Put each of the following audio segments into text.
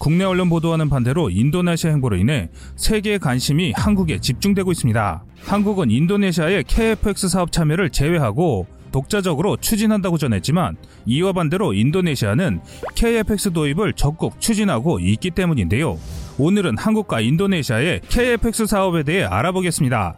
국내 언론 보도와는 반대로 인도네시아 행보로 인해 세계의 관심이 한국에 집중되고 있습니다. 한국은 인도네시아의 KFX 사업 참여를 제외하고 독자적으로 추진한다고 전했지만 이와 반대로 인도네시아는 KFX 도입을 적극 추진하고 있기 때문인데요. 오늘은 한국과 인도네시아의 KFX 사업에 대해 알아보겠습니다.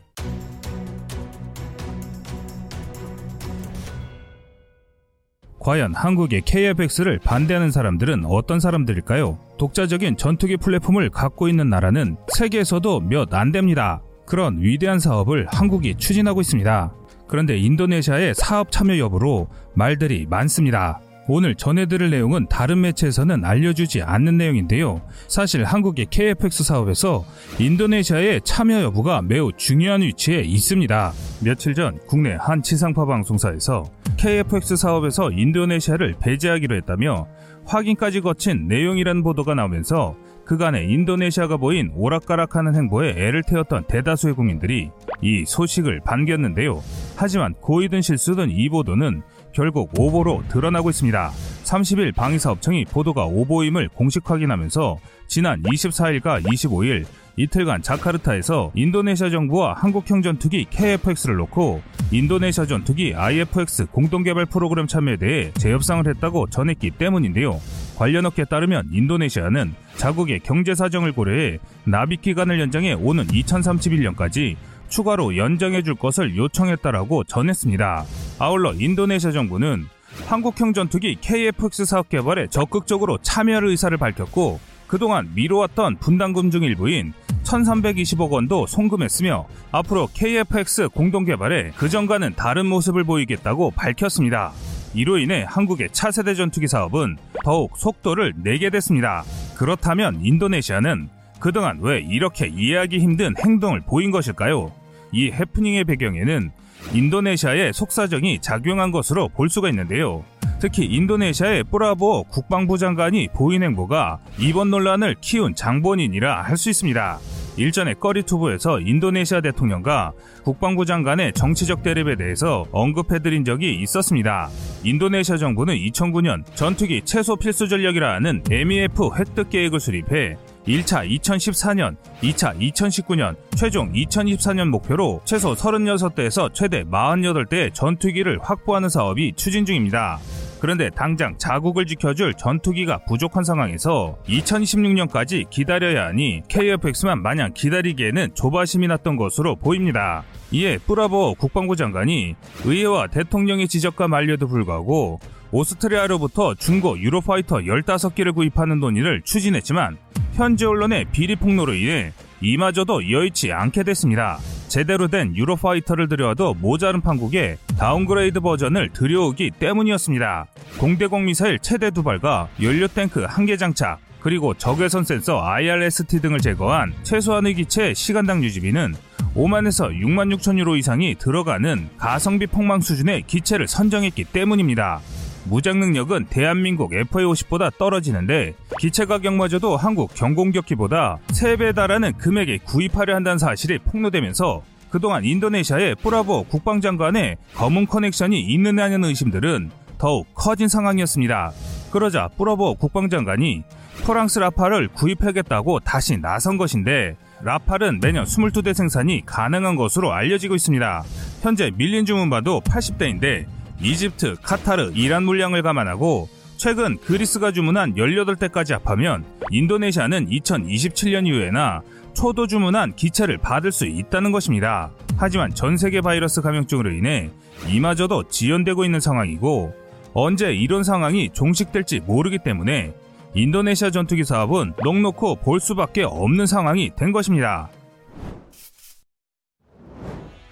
과연 한국의 KFX를 반대하는 사람들은 어떤 사람들일까요? 독자적인 전투기 플랫폼을 갖고 있는 나라는 세계에서도 몇 안 됩니다. 그런 위대한 사업을 한국이 추진하고 있습니다. 그런데 인도네시아의 사업 참여 여부로 말들이 많습니다. 오늘 전해드릴 내용은 다른 매체에서는 알려주지 않는 내용인데요. 사실 한국의 KFX 사업에서 인도네시아의 참여 여부가 매우 중요한 위치에 있습니다. 며칠 전 국내 한 지상파 방송사에서 KFX 사업에서 인도네시아를 배제하기로 했다며 확인까지 거친 내용이라는 보도가 나오면서 그간의 인도네시아가 보인 오락가락하는 행보에 애를 태웠던 대다수의 국민들이 이 소식을 반겼는데요. 하지만 고의든 실수든 이 보도는 결국 오보로 드러나고 있습니다. 30일 방위사업청이 보도가 오보임을 공식 확인하면서 지난 24일과 25일 이틀간 자카르타에서 인도네시아 정부와 한국형 전투기 KFX를 놓고 인도네시아 전투기 IFX 공동개발 프로그램 참여에 대해 재협상을 했다고 전했기 때문인데요. 관련 업계에 따르면 인도네시아는 자국의 경제 사정을 고려해 납입 기간을 연장해 오는 2031년까지 추가로 연장해 줄 것을 요청했다라고 전했습니다. 아울러 인도네시아 정부는 한국형 전투기 KFX 사업 개발에 적극적으로 참여할 의사를 밝혔고 그동안 미뤄왔던 분담금 중 일부인 1320억 원도 송금했으며 앞으로 KFX 공동 개발에 그전과는 다른 모습을 보이겠다고 밝혔습니다. 이로 인해 한국의 차세대 전투기 사업은 더욱 속도를 내게 됐습니다. 그렇다면 인도네시아는 그동안 왜 이렇게 이해하기 힘든 행동을 보인 것일까요? 이 해프닝의 배경에는 인도네시아의 속사정이 작용한 것으로 볼 수가 있는데요. 특히 인도네시아의 뿌라보 국방부 장관이 보인 행보가 이번 논란을 키운 장본인이라 할 수 있습니다. 일전에 꺼리투브에서 인도네시아 대통령과 국방부 장관의 정치적 대립에 대해서 언급해드린 적이 있었습니다. 인도네시아 정부는 2009년 전투기 최소 필수 전력이라 하는 MEF 획득 계획을 수립해 1차 2014년, 2차 2019년, 최종 2024년 목표로 최소 36대에서 최대 48대의 전투기를 확보하는 사업이 추진 중입니다. 그런데 당장 자국을 지켜줄 전투기가 부족한 상황에서 2026년까지 기다려야 하니 KFX만 마냥 기다리기에는 조바심이 났던 것으로 보입니다. 이에 프라보워 국방부 장관이 의회와 대통령의 지적과 만류에도 불구하고 오스트리아로부터 중고 유로파이터 15기를 구입하는 논의를 추진했지만 현지 언론의 비리 폭로로 인해 이마저도 여의치 않게 됐습니다. 제대로 된 유로파이터를 들여와도 모자른 판국에 downgrade 버전을 들여오기 때문이었습니다. 공대공 미사일 최대 두 발과 연료 탱크 한 개 장착, 그리고 적외선 센서 IRST 등을 제거한 최소한의 기체 시간당 유지비는 5만에서 6만 6천 유로 이상이 들어가는 가성비 폭망 수준의 기체를 선정했기 때문입니다. 무장 능력은 대한민국 FA50보다 떨어지는데 기체 가격마저도 한국 경공격기보다 3배 달하는 금액에 구입하려 한다는 사실이 폭로되면서 그동안 인도네시아의 뿌라보 국방장관의 검은 커넥션이 있느냐는 의심들은 더욱 커진 상황이었습니다. 그러자 뿌라보 국방장관이 프랑스 라팔을 구입하겠다고 다시 나선 것인데 라팔은 매년 22대 생산이 가능한 것으로 알려지고 있습니다. 현재 밀린 주문봐도 80대인데 이집트, 카타르, 이란 물량을 감안하고 최근 그리스가 주문한 18대까지 합하면 인도네시아는 2027년 이후에나 초도 주문한 기체를 받을 수 있다는 것입니다. 하지만 전 세계 바이러스 감염증으로 인해 이마저도 지연되고 있는 상황이고 언제 이런 상황이 종식될지 모르기 때문에 인도네시아 전투기 사업은 넉넉고 볼 수밖에 없는 상황이 된 것입니다.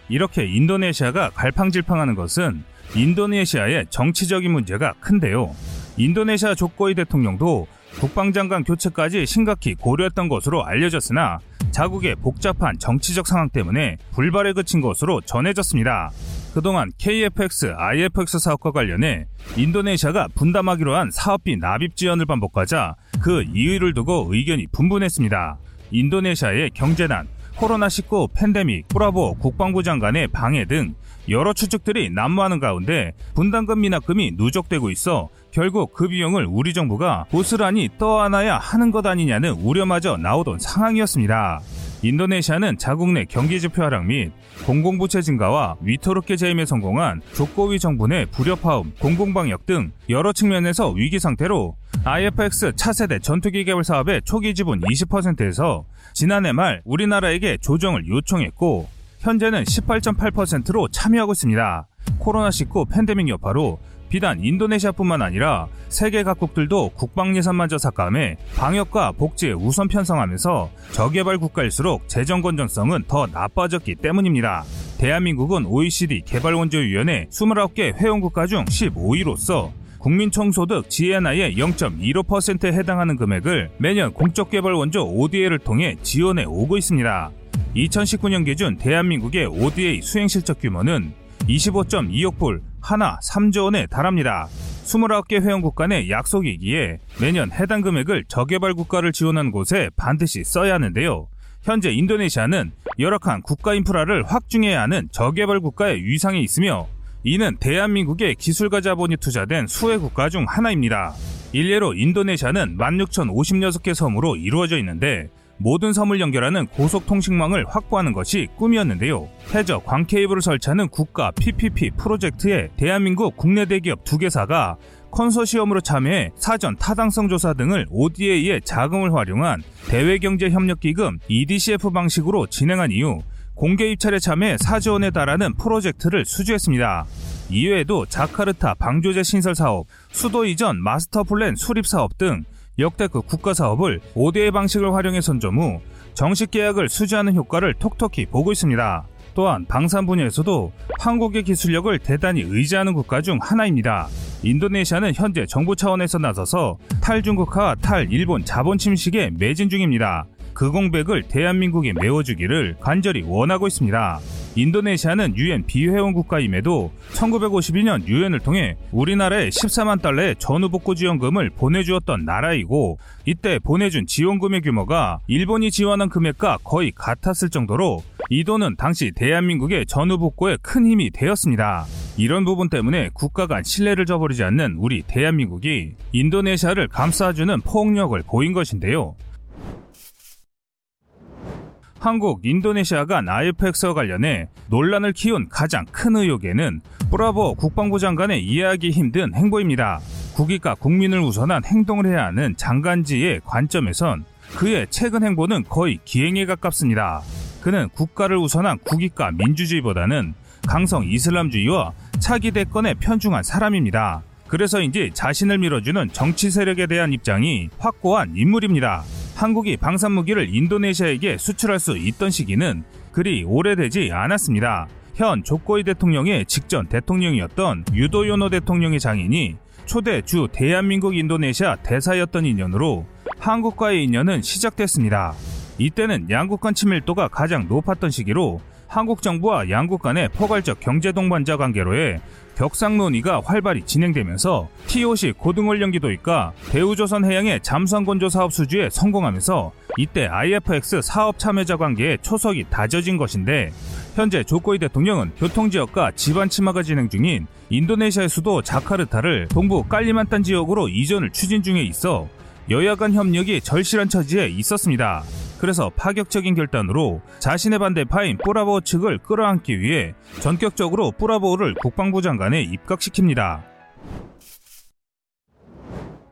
이렇게 인도네시아가 갈팡질팡하는 것은 인도네시아의 정치적인 문제가 큰데요. 인도네시아 조코이 대통령도 국방장관 교체까지 심각히 고려했던 것으로 알려졌으나 자국의 복잡한 정치적 상황 때문에 불발에 그친 것으로 전해졌습니다. 그동안 KFX, IFX 사업과 관련해 인도네시아가 분담하기로 한 사업비 납입 지연을 반복하자 그 이유를 두고 의견이 분분했습니다. 인도네시아의 경제난, 코로나19 팬데믹, 브라보 국방부 장관의 방해 등 여러 추측들이 난무하는 가운데 분담금 미납금이 누적되고 있어 결국 그 비용을 우리 정부가 고스란히 떠안아야 하는 것 아니냐는 우려마저 나오던 상황이었습니다. 인도네시아는 자국 내 경기지표 하락 및 공공부채 증가와 위토롭게 재임에 성공한 조코위 정부 내 불협화음, 공공방역 등 여러 측면에서 위기 상태로 IFX 차세대 전투기 개발 사업의 초기 지분 20%에서 지난해 말 우리나라에게 조정을 요청했고 현재는 18.8%로 참여하고 있습니다. 코로나19 팬데믹 여파로 비단 인도네시아뿐만 아니라 세계 각국들도 국방 예산마저 삭감해 방역과 복지에 우선 편성하면서 저개발 국가일수록 재정 건전성은 더 나빠졌기 때문입니다. 대한민국은 OECD 개발원조위원회 29개 회원국가 중 15위로서 국민총소득 GNI의 0.15%에 해당하는 금액을 매년 공적개발 원조 ODA를 통해 지원해 오고 있습니다. 2019년 기준 대한민국의 ODA 수행 실적 규모는 25.2억 불, 하나 3조 원에 달합니다. 29개 회원국가 내 약속이기에 매년 해당 금액을 저개발 국가를 지원하는 곳에 반드시 써야 하는데요. 현재 인도네시아는 열악한 국가 인프라를 확충해야 하는 저개발 국가의 위상에 있으며 이는 대한민국의 기술과 자본이 투자된 수혜 국가 중 하나입니다. 일례로 인도네시아는 16,056개 섬으로 이루어져 있는데 모든 섬을 연결하는 고속 통신망을 확보하는 것이 꿈이었는데요. 해저 광케이블을 설치하는 국가 PPP 프로젝트에 대한민국 국내 대기업 두 개사가 컨소시엄으로 참여해 사전 타당성 조사 등을 ODA의 자금을 활용한 대외경제협력기금 EDCF 방식으로 진행한 이후 공개 입찰에 참여해 4조 원에 달하는 프로젝트를 수주했습니다. 이외에도 자카르타 방조제 신설 사업, 수도 이전 마스터 플랜 수립 사업 등 역대급 국가 사업을 5대의 방식을 활용해 선점 후 정식 계약을 수주하는 효과를 톡톡히 보고 있습니다. 또한 방산 분야에서도 한국의 기술력을 대단히 의지하는 국가 중 하나입니다. 인도네시아는 현재 정부 차원에서 나서서 탈중국화, 탈일본 자본 침식에 매진 중입니다. 그 공백을 대한민국이 메워주기를 간절히 원하고 있습니다. 인도네시아는 유엔 비회원 국가임에도 1952년 유엔을 통해 우리나라에 14만 달러의 전후복구 지원금을 보내주었던 나라이고 이때 보내준 지원금의 규모가 일본이 지원한 금액과 거의 같았을 정도로 이 돈은 당시 대한민국의 전후복구에 큰 힘이 되었습니다. 이런 부분 때문에 국가 간 신뢰를 저버리지 않는 우리 대한민국이 인도네시아를 감싸주는 폭력을 보인 것인데요. 한국, 인도네시아 간 IFX와 관련해 논란을 키운 가장 큰 의혹에는 브라보 국방부 장관의 이해하기 힘든 행보입니다. 국익과 국민을 우선한 행동을 해야 하는 장관지의 관점에선 그의 최근 행보는 거의 기행에 가깝습니다. 그는 국가를 우선한 국익과 민주주의보다는 강성 이슬람주의와 차기 대권에 편중한 사람입니다. 그래서인지 자신을 밀어주는 정치 세력에 대한 입장이 확고한 인물입니다. 한국이 방산무기를 인도네시아에게 수출할 수 있던 시기는 그리 오래되지 않았습니다. 현 조코이 대통령의 직전 대통령이었던 유도요노 대통령의 장인이 초대 주 대한민국 인도네시아 대사였던 인연으로 한국과의 인연은 시작됐습니다. 이때는 양국 간 친밀도가 가장 높았던 시기로 한국 정부와 양국 간의 포괄적 경제 동반자 관계로의 격상 논의가 활발히 진행되면서 TOC 고등원령 기도익과 대우조선 해양의 잠수함 건조 사업 수주에 성공하면서 이때 IFX 사업 참여자 관계에 초석이 다져진 것인데 현재 조코이 대통령은 교통지역과 지반 침하가 진행 중인 인도네시아의 수도 자카르타를 동부 깔리만탄 지역으로 이전을 추진 중에 있어 여야 간 협력이 절실한 처지에 있었습니다. 그래서 파격적인 결단으로 자신의 반대 파인 뿌라보 측을 끌어안기 위해 전격적으로 뿌라보를 국방부 장관에 입각시킵니다.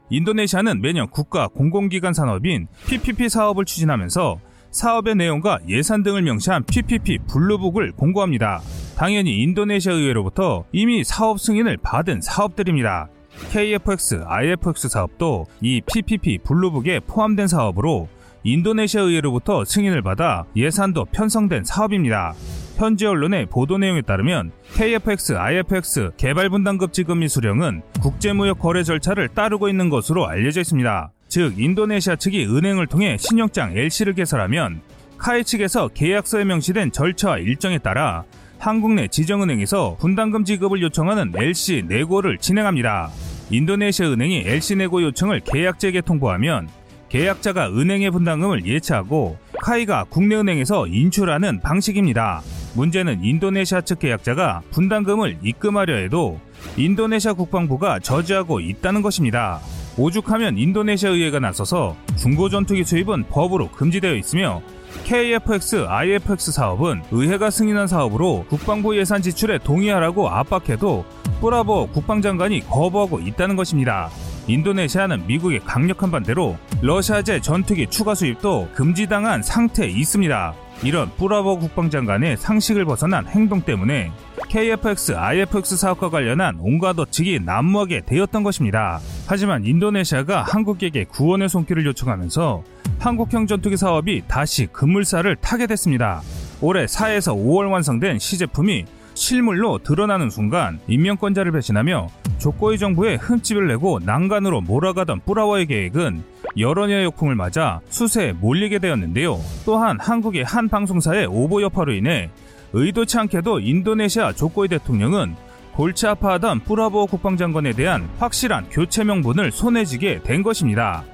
인도네시아는 매년 국가 공공기관 산업인 PPP 사업을 추진하면서 사업의 내용과 예산 등을 명시한 PPP 블루북을 공고합니다. 당연히 인도네시아 의회로부터 이미 사업 승인을 받은 사업들입니다. KFX, IFX 사업도 이 PPP 블루북에 포함된 사업으로 인도네시아 의회로부터 승인을 받아 예산도 편성된 사업입니다. 현지 언론의 보도 내용에 따르면 KFX, IFX 개발 분담급 지급 및 수령은 국제무역 거래 절차를 따르고 있는 것으로 알려져 있습니다. 즉 인도네시아 측이 은행을 통해 신용장 LC를 개설하면 카이 측에서 계약서에 명시된 절차와 일정에 따라 한국 내 지정은행에서 분담금 지급을 요청하는 LC 내고를 진행합니다. 인도네시아 은행이 LC 내고 요청을 계약자에게 통보하면 계약자가 은행의 분담금을 예치하고 카이가 국내은행에서 인출하는 방식입니다. 문제는 인도네시아 측 계약자가 분담금을 입금하려 해도 인도네시아 국방부가 저지하고 있다는 것입니다. 오죽하면 인도네시아 의회가 나서서 중고 전투기 수입은 법으로 금지되어 있으며 KFX, IFX 사업은 의회가 승인한 사업으로 국방부 예산 지출에 동의하라고 압박해도 뿌라보 국방장관이 거부하고 있다는 것입니다. 인도네시아는 미국의 강력한 반대로 러시아제 전투기 추가 수입도 금지당한 상태에 있습니다. 이런 뿌라보 국방장관의 상식을 벗어난 행동 때문에 KFX, IFX 사업과 관련한 온갖 어측이 난무하게 되었던 것입니다. 하지만 인도네시아가 한국에게 구원의 손길을 요청하면서 한국형 전투기 사업이 다시 급물살을 타게 됐습니다. 올해 4에서 5월 완성된 시제품이 실물로 드러나는 순간 인명권자를 배신하며 조코이 정부에 흠집을 내고 난간으로 몰아가던 뿌라워의 계획은 여론의 역풍을 맞아 수세에 몰리게 되었는데요. 또한 한국의 한 방송사의 오보 여파로 인해 의도치 않게도 인도네시아 조코이 대통령은 골치 아파하던 뿌라보 국방장관에 대한 확실한 교체 명분을 손에 쥐게 된 것입니다.